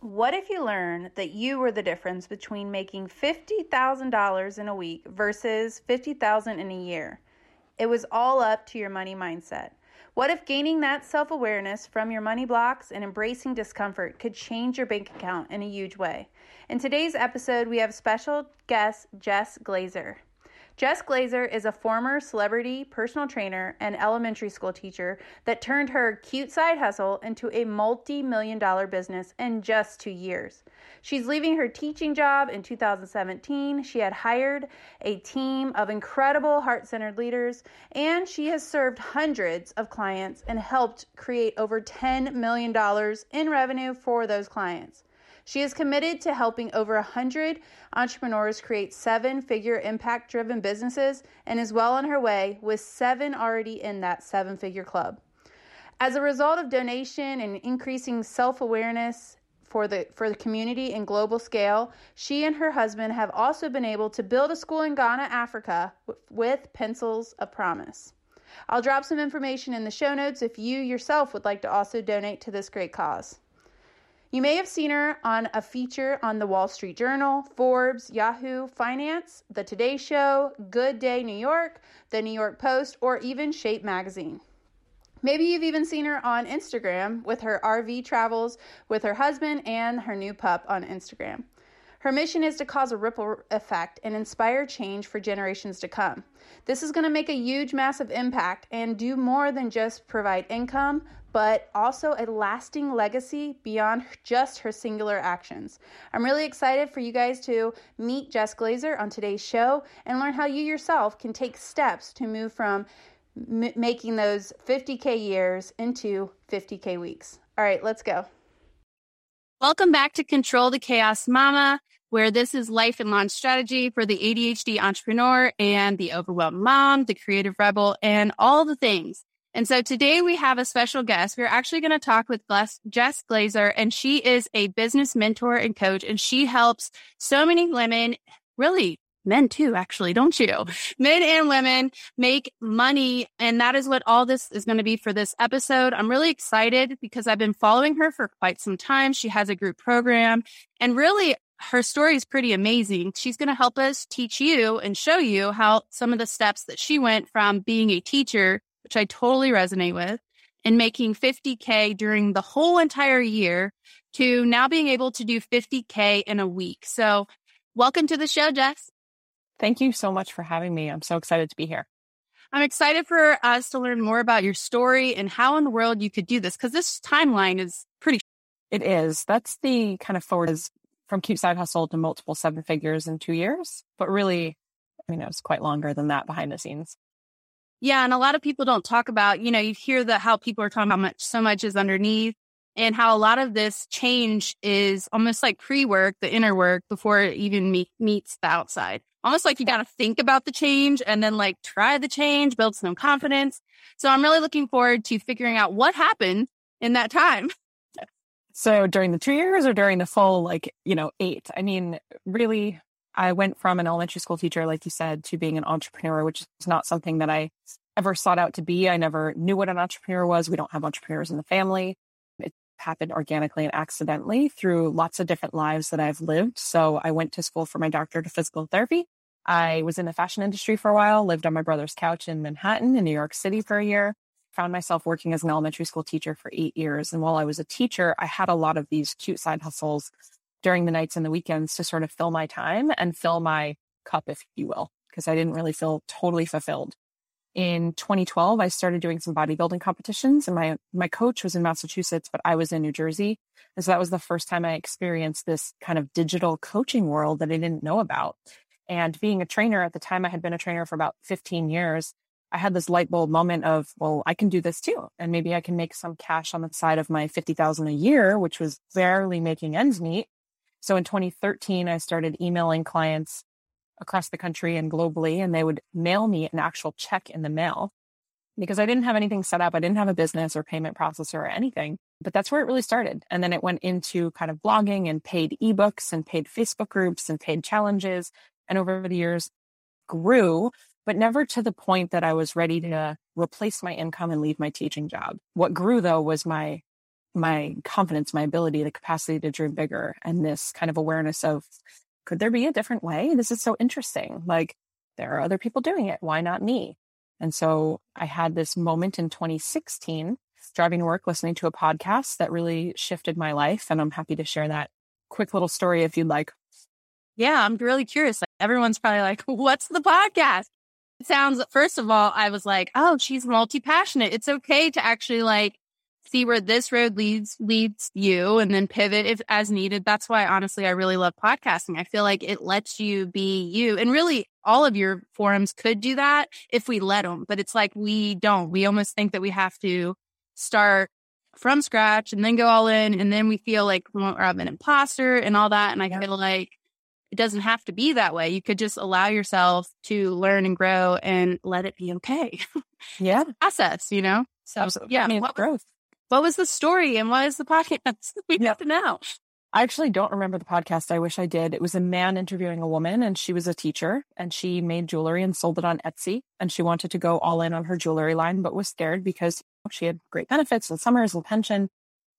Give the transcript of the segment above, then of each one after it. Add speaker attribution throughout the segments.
Speaker 1: What if you learn that you were the difference between making $50,000 in a week versus $50,000 in a year? It was all up to your money mindset. What if gaining that self awareness from your money blocks and embracing discomfort could change your bank account in a huge way? In today's episode, we have special guest Jess Glazer. Jess Glazer is a former celebrity personal trainer and elementary school teacher that turned her cute side hustle into a multi million dollar business in just two years. She's leaving her teaching job in 2017. She had hired a team of incredible heart centered leaders, and she has served hundreds of clients and helped create over $10 million in revenue for those clients. She is committed to helping over 100 entrepreneurs create seven figure impact driven businesses and is well on her way with seven already in that seven figure club. As a result of donation and increasing self awareness, for the for the community in global scale, she and her husband have also been able to build a school in Ghana, Africa, with pencils of promise. I'll drop some information in the show notes if you yourself would like to also donate to this great cause. You may have seen her on a feature on the Wall Street Journal, Forbes, Yahoo Finance, The Today Show, Good Day New York, The New York Post, or even Shape Magazine. Maybe you've even seen her on Instagram with her RV travels with her husband and her new pup on Instagram. Her mission is to cause a ripple effect and inspire change for generations to come. This is going to make a huge, massive impact and do more than just provide income, but also a lasting legacy beyond just her singular actions. I'm really excited for you guys to meet Jess Glazer on today's show and learn how you yourself can take steps to move from m- making those 50K years into 50K weeks. All right, let's go.
Speaker 2: Welcome back to Control the Chaos Mama, where this is life and launch strategy for the ADHD entrepreneur and the overwhelmed mom, the creative rebel, and all the things. And so today we have a special guest. We're actually going to talk with Jess Glazer, and she is a business mentor and coach, and she helps so many women, really men too, actually, don't you? Men and women make money. And that is what all this is going to be for this episode. I'm really excited because I've been following her for quite some time. She has a group program and really her story is pretty amazing. She's going to help us teach you and show you how some of the steps that she went from being a teacher which I totally resonate with, and making 50K during the whole entire year to now being able to do 50K in a week. So, welcome to the show, Jess.
Speaker 3: Thank you so much for having me. I'm so excited to be here.
Speaker 2: I'm excited for us to learn more about your story and how in the world you could do this because this timeline is pretty.
Speaker 3: It is. That's the kind of forward is from cute side hustle to multiple seven figures in two years. But really, I mean, it was quite longer than that behind the scenes.
Speaker 2: Yeah. And a lot of people don't talk about, you know, you hear the how people are talking about much, so much is underneath and how a lot of this change is almost like pre work, the inner work before it even meet, meets the outside. Almost like you got to think about the change and then like try the change, build some confidence. So I'm really looking forward to figuring out what happened in that time.
Speaker 3: So during the two years or during the full, like, you know, eight? I mean, really, I went from an elementary school teacher, like you said, to being an entrepreneur, which is not something that I ever sought out to be. I never knew what an entrepreneur was. We don't have entrepreneurs in the family. It happened organically and accidentally through lots of different lives that I've lived. So I went to school for my doctorate of physical therapy. I was in the fashion industry for a while, lived on my brother's couch in Manhattan in New York City for a year, found myself working as an elementary school teacher for eight years. And while I was a teacher, I had a lot of these cute side hustles during the nights and the weekends to sort of fill my time and fill my cup, if you will, because I didn't really feel totally fulfilled. In 2012, I started doing some bodybuilding competitions and my, my coach was in Massachusetts, but I was in New Jersey. And so that was the first time I experienced this kind of digital coaching world that I didn't know about. And being a trainer at the time, I had been a trainer for about 15 years. I had this light bulb moment of, well, I can do this too. And maybe I can make some cash on the side of my 50,000 a year, which was barely making ends meet. So in 2013, I started emailing clients across the country and globally, and they would mail me an actual check in the mail because I didn't have anything set up. I didn't have a business or payment processor or anything, but that's where it really started. And then it went into kind of blogging and paid ebooks and paid Facebook groups and paid challenges. And over the years grew, but never to the point that I was ready to replace my income and leave my teaching job. What grew though was my my confidence, my ability, the capacity to dream bigger, and this kind of awareness of could there be a different way? This is so interesting. Like there are other people doing it. Why not me? And so I had this moment in 2016 driving to work, listening to a podcast that really shifted my life. And I'm happy to share that quick little story if you'd like.
Speaker 2: Yeah, I'm really curious. Like, everyone's probably like, what's the podcast? It sounds, first of all, I was like, oh, she's multi passionate. It's okay to actually like see where this road leads leads you and then pivot if as needed. That's why honestly I really love podcasting. I feel like it lets you be you. And really all of your forums could do that if we let them, but it's like we don't. We almost think that we have to start from scratch and then go all in and then we feel like I'm an imposter and all that and I yeah. feel like it doesn't have to be that way. You could just allow yourself to learn and grow and let it be okay.
Speaker 3: Yeah.
Speaker 2: process, you know?
Speaker 3: So Absolutely. yeah, I mean, what, growth.
Speaker 2: What was the story and what is the podcast? we have to know.
Speaker 3: I actually don't remember the podcast. I wish I did. It was a man interviewing a woman and she was a teacher and she made jewelry and sold it on Etsy. And she wanted to go all in on her jewelry line, but was scared because she had great benefits and summers and pension.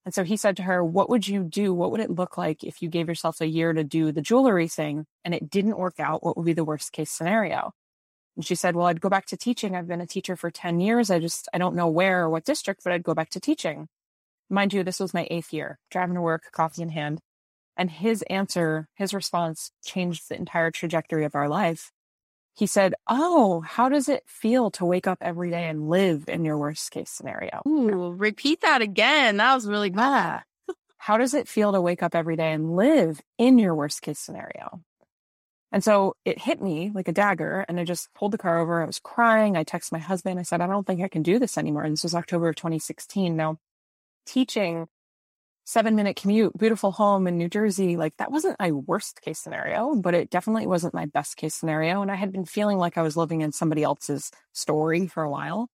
Speaker 3: And so he said to her, What would you do? What would it look like if you gave yourself a year to do the jewelry thing and it didn't work out? What would be the worst case scenario? And she said, Well, I'd go back to teaching. I've been a teacher for 10 years. I just, I don't know where or what district, but I'd go back to teaching. Mind you, this was my eighth year, driving to work, coffee in hand. And his answer, his response changed the entire trajectory of our life. He said, Oh, how does it feel to wake up every day and live in your worst case scenario?
Speaker 2: Ooh, repeat that again. That was really good.
Speaker 3: how does it feel to wake up every day and live in your worst case scenario? And so it hit me like a dagger and I just pulled the car over. I was crying. I texted my husband. I said, I don't think I can do this anymore. And this was October of 2016. Now, teaching seven minute commute, beautiful home in New Jersey, like that wasn't my worst case scenario, but it definitely wasn't my best case scenario. And I had been feeling like I was living in somebody else's story for a while.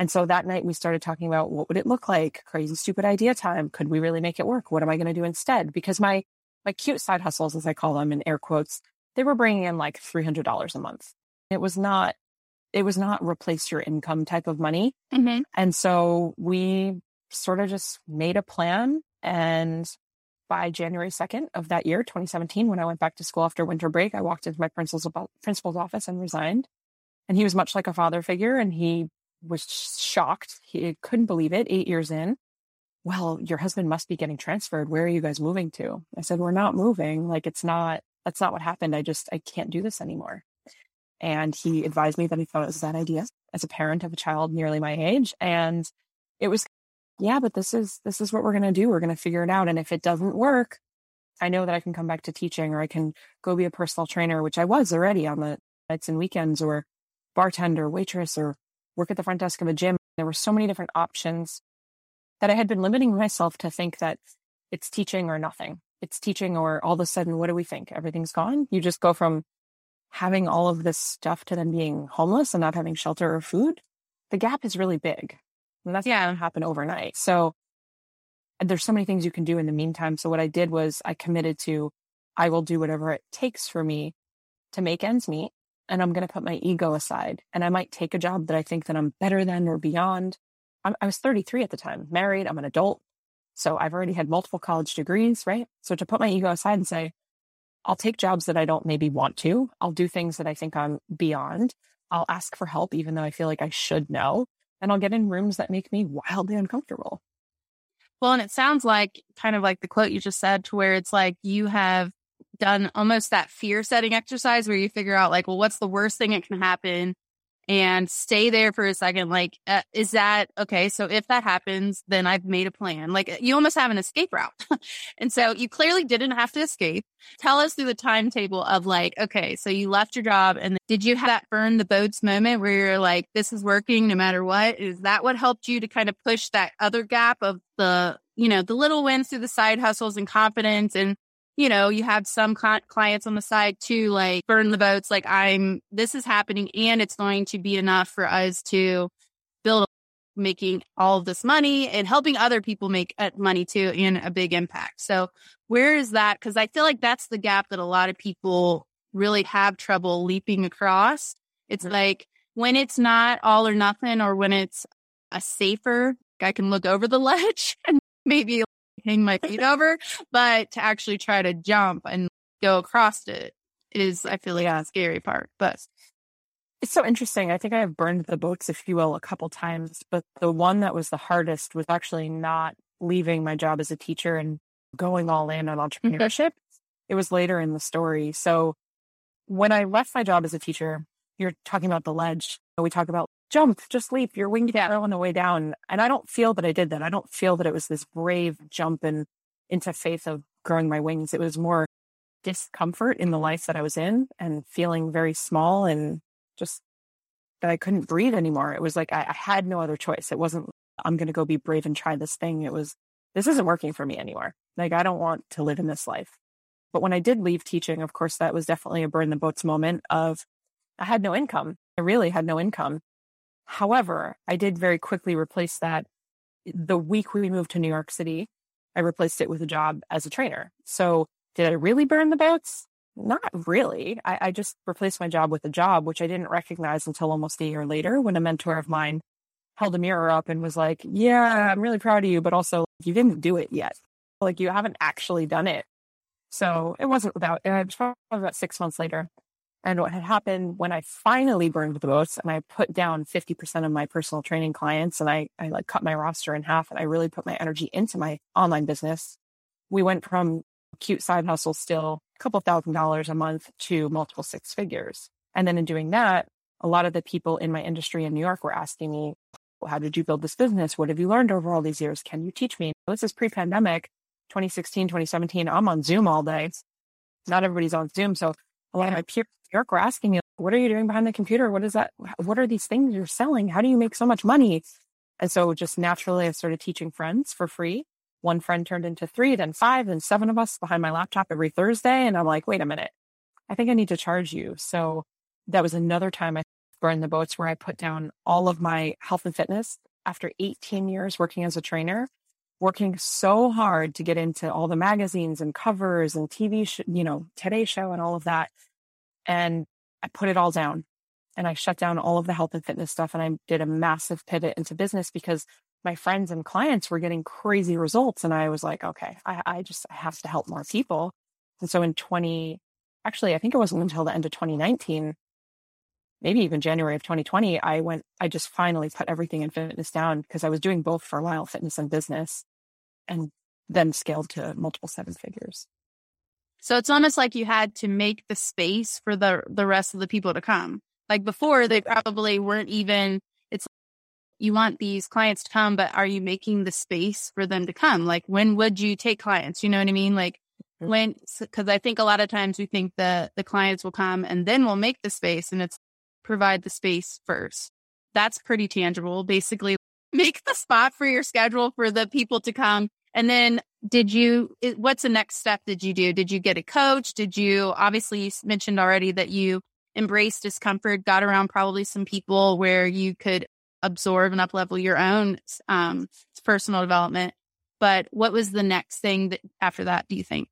Speaker 3: And so that night we started talking about what would it look like? Crazy stupid idea time. Could we really make it work? What am I going to do instead? Because my my cute side hustles, as I call them in air quotes, they were bringing in like $300 a month. It was not, it was not replace your income type of money. Mm-hmm. And so we sort of just made a plan. And by January 2nd of that year, 2017, when I went back to school after winter break, I walked into my principal's, principal's office and resigned. And he was much like a father figure and he was shocked. He couldn't believe it eight years in. Well, your husband must be getting transferred. Where are you guys moving to? I said, We're not moving. Like, it's not, that's not what happened. I just, I can't do this anymore. And he advised me that he thought it was bad idea as a parent of a child nearly my age. And it was, yeah, but this is, this is what we're going to do. We're going to figure it out. And if it doesn't work, I know that I can come back to teaching or I can go be a personal trainer, which I was already on the nights and weekends or bartender, waitress, or work at the front desk of a gym. There were so many different options that I had been limiting myself to think that it's teaching or nothing it's teaching or all of a sudden what do we think? Everything's gone? You just go from having all of this stuff to then being homeless and not having shelter or food? The gap is really big. And that's yeah. not happen overnight. So there's so many things you can do in the meantime. So what i did was i committed to i will do whatever it takes for me to make ends meet and i'm going to put my ego aside and i might take a job that i think that i'm better than or beyond. I'm, i was 33 at the time married i'm an adult so I've already had multiple college degrees, right? So to put my ego aside and say, I'll take jobs that I don't maybe want to. I'll do things that I think I'm beyond. I'll ask for help, even though I feel like I should know. And I'll get in rooms that make me wildly uncomfortable.
Speaker 2: Well, and it sounds like kind of like the quote you just said, to where it's like you have done almost that fear setting exercise where you figure out, like, well, what's the worst thing that can happen? And stay there for a second. Like, uh, is that okay? So if that happens, then I've made a plan. Like, you almost have an escape route. and so you clearly didn't have to escape. Tell us through the timetable of like, okay, so you left your job and did you have that burn the boats moment where you're like, this is working no matter what? Is that what helped you to kind of push that other gap of the, you know, the little wins through the side hustles and confidence and you know, you have some clients on the side to like burn the boats. Like I'm, this is happening and it's going to be enough for us to build making all of this money and helping other people make uh, money too and a big impact. So where is that? Cause I feel like that's the gap that a lot of people really have trouble leaping across. It's mm-hmm. like when it's not all or nothing or when it's a safer, I can look over the ledge and maybe hang my feet over, but to actually try to jump and go across it is, I feel like, yeah. a scary part. But
Speaker 3: it's so interesting. I think I have burned the boats, if you will, a couple times, but the one that was the hardest was actually not leaving my job as a teacher and going all in on mm-hmm. entrepreneurship. it was later in the story. So when I left my job as a teacher, you're talking about the ledge. We talk about jump, just leap, your wing yeah. on the way down. And I don't feel that I did that. I don't feel that it was this brave jump and into faith of growing my wings. It was more discomfort in the life that I was in and feeling very small and just that I couldn't breathe anymore. It was like I, I had no other choice. It wasn't, I'm going to go be brave and try this thing. It was, this isn't working for me anymore. Like, I don't want to live in this life. But when I did leave teaching, of course, that was definitely a burn the boats moment of I had no income. I really had no income. However, I did very quickly replace that. The week we moved to New York City, I replaced it with a job as a trainer. So did I really burn the boats? Not really. I, I, just replaced my job with a job, which I didn't recognize until almost a year later when a mentor of mine held a mirror up and was like, Yeah, I'm really proud of you, but also you didn't do it yet. Like you haven't actually done it. So it wasn't without, it was probably about six months later. And what had happened when I finally burned the boats and I put down 50% of my personal training clients and I, I like cut my roster in half and I really put my energy into my online business. We went from cute side hustle still a couple thousand dollars a month to multiple six figures. And then in doing that, a lot of the people in my industry in New York were asking me, well, how did you build this business? What have you learned over all these years? Can you teach me? This is pre pandemic, 2016, 2017. I'm on Zoom all day. Not everybody's on Zoom. So a lot of my peers York were asking me, what are you doing behind the computer? What is that? What are these things you're selling? How do you make so much money? And so just naturally, I started teaching friends for free one friend turned into three, then five, then seven of us behind my laptop every Thursday. And I'm like, wait a minute, I think I need to charge you. So that was another time I burned the boats where I put down all of my health and fitness after 18 years working as a trainer, working so hard to get into all the magazines and covers and TV, sh- you know, Today Show and all of that. And I put it all down and I shut down all of the health and fitness stuff and I did a massive pivot into business because my friends and clients were getting crazy results. And I was like, okay, I, I just I have to help more people. And so in 20, actually, I think it wasn't until the end of 2019, maybe even January of 2020, I went, I just finally put everything in fitness down because I was doing both for a while, fitness and business, and then scaled to multiple seven figures.
Speaker 2: So it's almost like you had to make the space for the the rest of the people to come. Like before, they probably weren't even It's you want these clients to come, but are you making the space for them to come? Like, when would you take clients? You know what I mean? Like, mm-hmm. when, because I think a lot of times we think that the clients will come and then we'll make the space and it's provide the space first. That's pretty tangible. Basically, make the spot for your schedule for the people to come. And then did you, what's the next step did you do? Did you get a coach? Did you, obviously, you mentioned already that you embraced discomfort, got around probably some people where you could absorb and uplevel your own um, personal development. But what was the next thing that after that, do you think?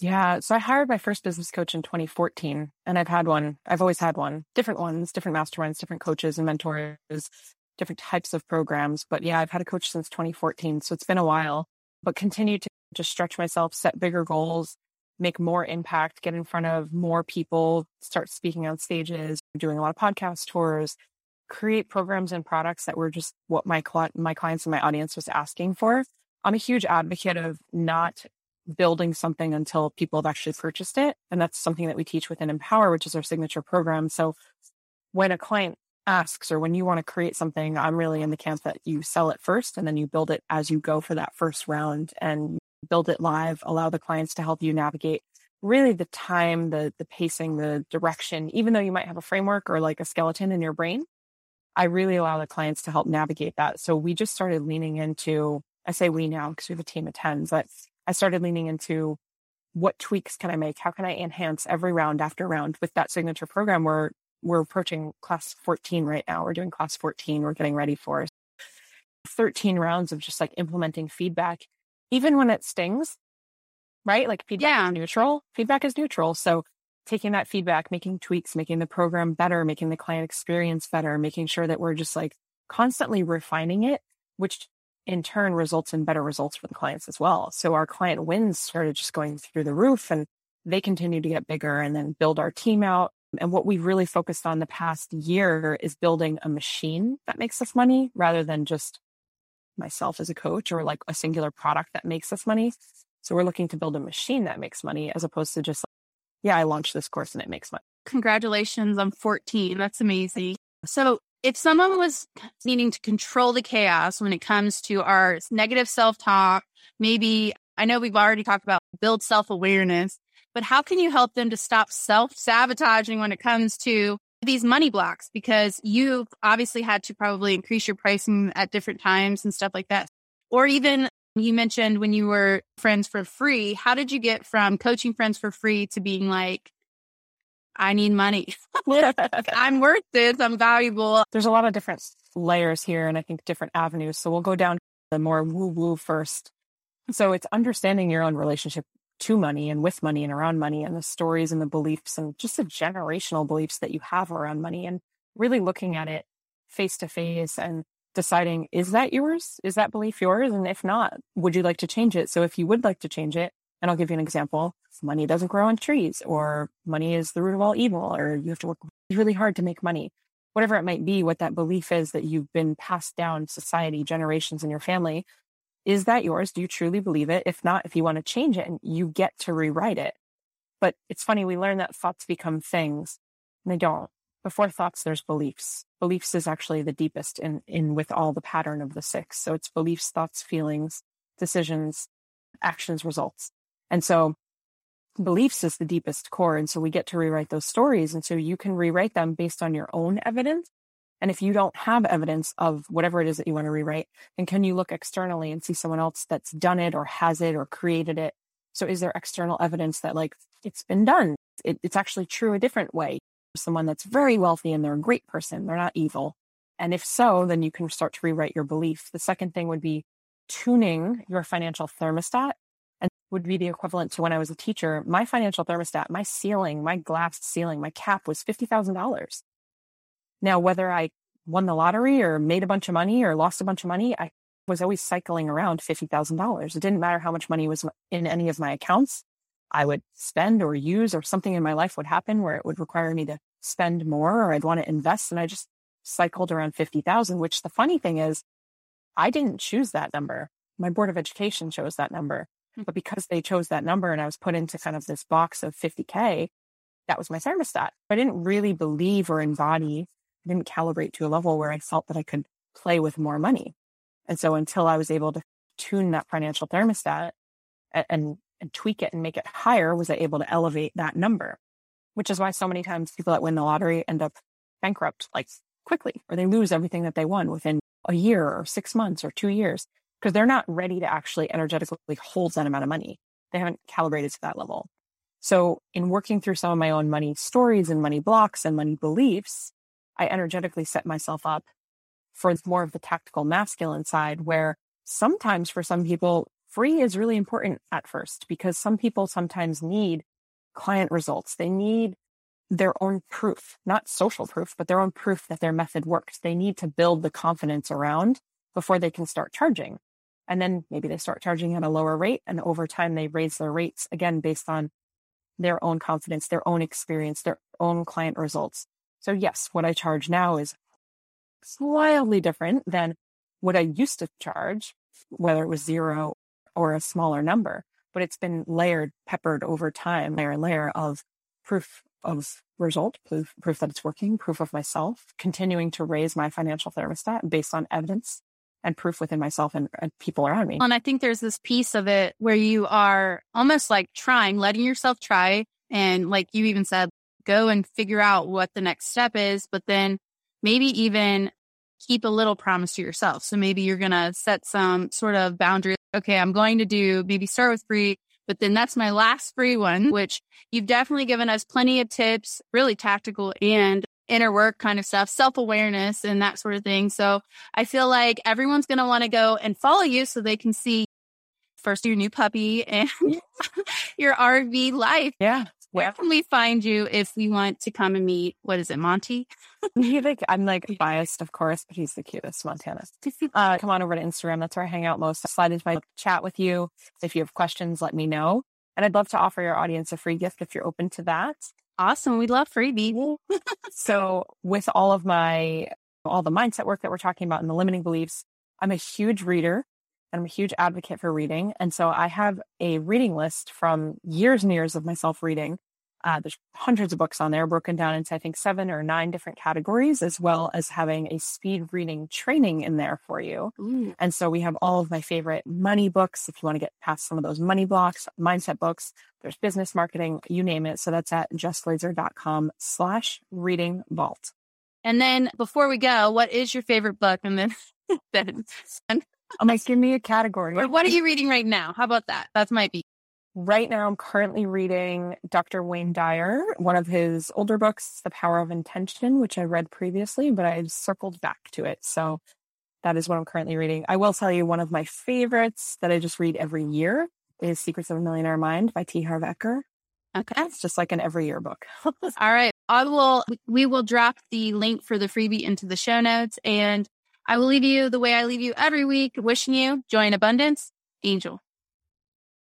Speaker 3: Yeah. So I hired my first business coach in 2014 and I've had one. I've always had one, different ones, different masterminds, different coaches and mentors, different types of programs. But yeah, I've had a coach since 2014. So it's been a while, but continue to just stretch myself, set bigger goals, make more impact, get in front of more people, start speaking on stages, doing a lot of podcast tours, create programs and products that were just what my cl- my clients and my audience was asking for. I'm a huge advocate of not building something until people have actually purchased it, and that's something that we teach within Empower, which is our signature program. So when a client asks or when you want to create something, I'm really in the camp that you sell it first and then you build it as you go for that first round and build it live, allow the clients to help you navigate really the time, the the pacing, the direction, even though you might have a framework or like a skeleton in your brain, I really allow the clients to help navigate that. So we just started leaning into, I say we now because we have a team of 10, but I started leaning into what tweaks can I make? How can I enhance every round after round with that signature program? We're, we're approaching class 14 right now. We're doing class 14. We're getting ready for 13 rounds of just like implementing feedback, even when it stings, right? Like feedback yeah. is neutral. Feedback is neutral. So taking that feedback, making tweaks, making the program better, making the client experience better, making sure that we're just like constantly refining it, which in turn results in better results for the clients as well. So our client wins started just going through the roof and they continue to get bigger and then build our team out. And what we've really focused on the past year is building a machine that makes us money rather than just myself as a coach or like a singular product that makes us money. So we're looking to build a machine that makes money as opposed to just, like, yeah, I launched this course and it makes money.
Speaker 2: Congratulations on 14. That's amazing. So if someone was needing to control the chaos when it comes to our negative self talk, maybe I know we've already talked about build self awareness, but how can you help them to stop self sabotaging when it comes to these money blocks? Because you've obviously had to probably increase your pricing at different times and stuff like that. Or even you mentioned when you were friends for free, how did you get from coaching friends for free to being like, I need money. I'm worth this. I'm valuable.
Speaker 3: There's a lot of different layers here and I think different avenues. So we'll go down the more woo woo first. So it's understanding your own relationship to money and with money and around money and the stories and the beliefs and just the generational beliefs that you have around money and really looking at it face to face and deciding, is that yours? Is that belief yours? And if not, would you like to change it? So if you would like to change it, and I'll give you an example. Money doesn't grow on trees, or money is the root of all evil, or you have to work really hard to make money. Whatever it might be, what that belief is that you've been passed down society, generations in your family, is that yours? Do you truly believe it? If not, if you want to change it and you get to rewrite it. But it's funny, we learn that thoughts become things and they don't. Before thoughts, there's beliefs. Beliefs is actually the deepest in, in with all the pattern of the six. So it's beliefs, thoughts, feelings, decisions, actions, results. And so beliefs is the deepest core. And so we get to rewrite those stories. And so you can rewrite them based on your own evidence. And if you don't have evidence of whatever it is that you want to rewrite, then can you look externally and see someone else that's done it or has it or created it? So is there external evidence that like it's been done? It, it's actually true a different way. Someone that's very wealthy and they're a great person. They're not evil. And if so, then you can start to rewrite your belief. The second thing would be tuning your financial thermostat and would be the equivalent to when I was a teacher. My financial thermostat, my ceiling, my glass ceiling, my cap was $50,000. Now, whether I won the lottery or made a bunch of money or lost a bunch of money, I was always cycling around $50,000. It didn't matter how much money was in any of my accounts. I would spend or use or something in my life would happen where it would require me to spend more or I'd want to invest. And I just cycled around 50,000, which the funny thing is I didn't choose that number. My board of education chose that number. Hmm. But because they chose that number and I was put into kind of this box of 50K, that was my thermostat. I didn't really believe or embody, didn't calibrate to a level where I felt that I could play with more money. And so until I was able to tune that financial thermostat and, and, and tweak it and make it higher, was I able to elevate that number, which is why so many times people that win the lottery end up bankrupt like quickly, or they lose everything that they won within a year or six months or two years because they're not ready to actually energetically hold that amount of money. They haven't calibrated to that level. So in working through some of my own money stories and money blocks and money beliefs, I energetically set myself up for more of the tactical masculine side where sometimes for some people, free is really important at first because some people sometimes need client results. They need their own proof, not social proof, but their own proof that their method works. They need to build the confidence around before they can start charging. And then maybe they start charging at a lower rate. And over time, they raise their rates again based on their own confidence, their own experience, their own client results. So, yes, what I charge now is wildly different than what I used to charge, whether it was zero or a smaller number. But it's been layered, peppered over time, layer and layer of proof of result, proof, proof that it's working, proof of myself, continuing to raise my financial thermostat based on evidence and proof within myself and, and, people around me.
Speaker 2: And I think there's this piece of it where you are almost like trying, letting yourself try. And like you even said, go and figure out what the next step is, but then maybe even keep a little promise to yourself. So maybe you're going to set some sort of boundary. Okay, I'm going to do maybe start with free, but then that's my last free one, which you've definitely given us plenty of tips, really tactical and inner work kind of stuff, self awareness and that sort of thing. So I feel like everyone's going to want to go and follow you so they can see first your new puppy and your RV life.
Speaker 3: Yeah.
Speaker 2: Where can we find you if we want to come and meet? What is it, Monty?
Speaker 3: I'm like biased, of course, but he's the cutest, Montana. Uh, come on over to Instagram. That's where I hang out most. I slide into my chat with you. If you have questions, let me know. And I'd love to offer your audience a free gift if you're open to that.
Speaker 2: Awesome. We love freebie.
Speaker 3: so with all of my, all the mindset work that we're talking about and the limiting beliefs, I'm a huge reader and I'm a huge advocate for reading. And so I have a reading list from years and years of myself reading. Uh, there's hundreds of books on there broken down into, I think, seven or nine different categories, as well as having a speed reading training in there for you. Ooh. And so we have all of my favorite money books. If you want to get past some of those money blocks, mindset books, there's business marketing, you name it. So that's at jessglazer.com slash reading vault.
Speaker 2: And then before we go, what is your favorite book? And then, then
Speaker 3: I'm like, give me a category.
Speaker 2: What are you reading right now? How about that? That might be.
Speaker 3: Right now, I'm currently reading Dr. Wayne Dyer, one of his older books, The Power of Intention, which I read previously, but I've circled back to it. So that is what I'm currently reading. I will tell you one of my favorites that I just read every year is Secrets of a Millionaire Mind by T. Harv Eker.
Speaker 2: Okay.
Speaker 3: It's just like an every year book.
Speaker 2: All right. I will, we will drop the link for the freebie into the show notes and I will leave you the way I leave you every week, wishing you joy and abundance. Angel.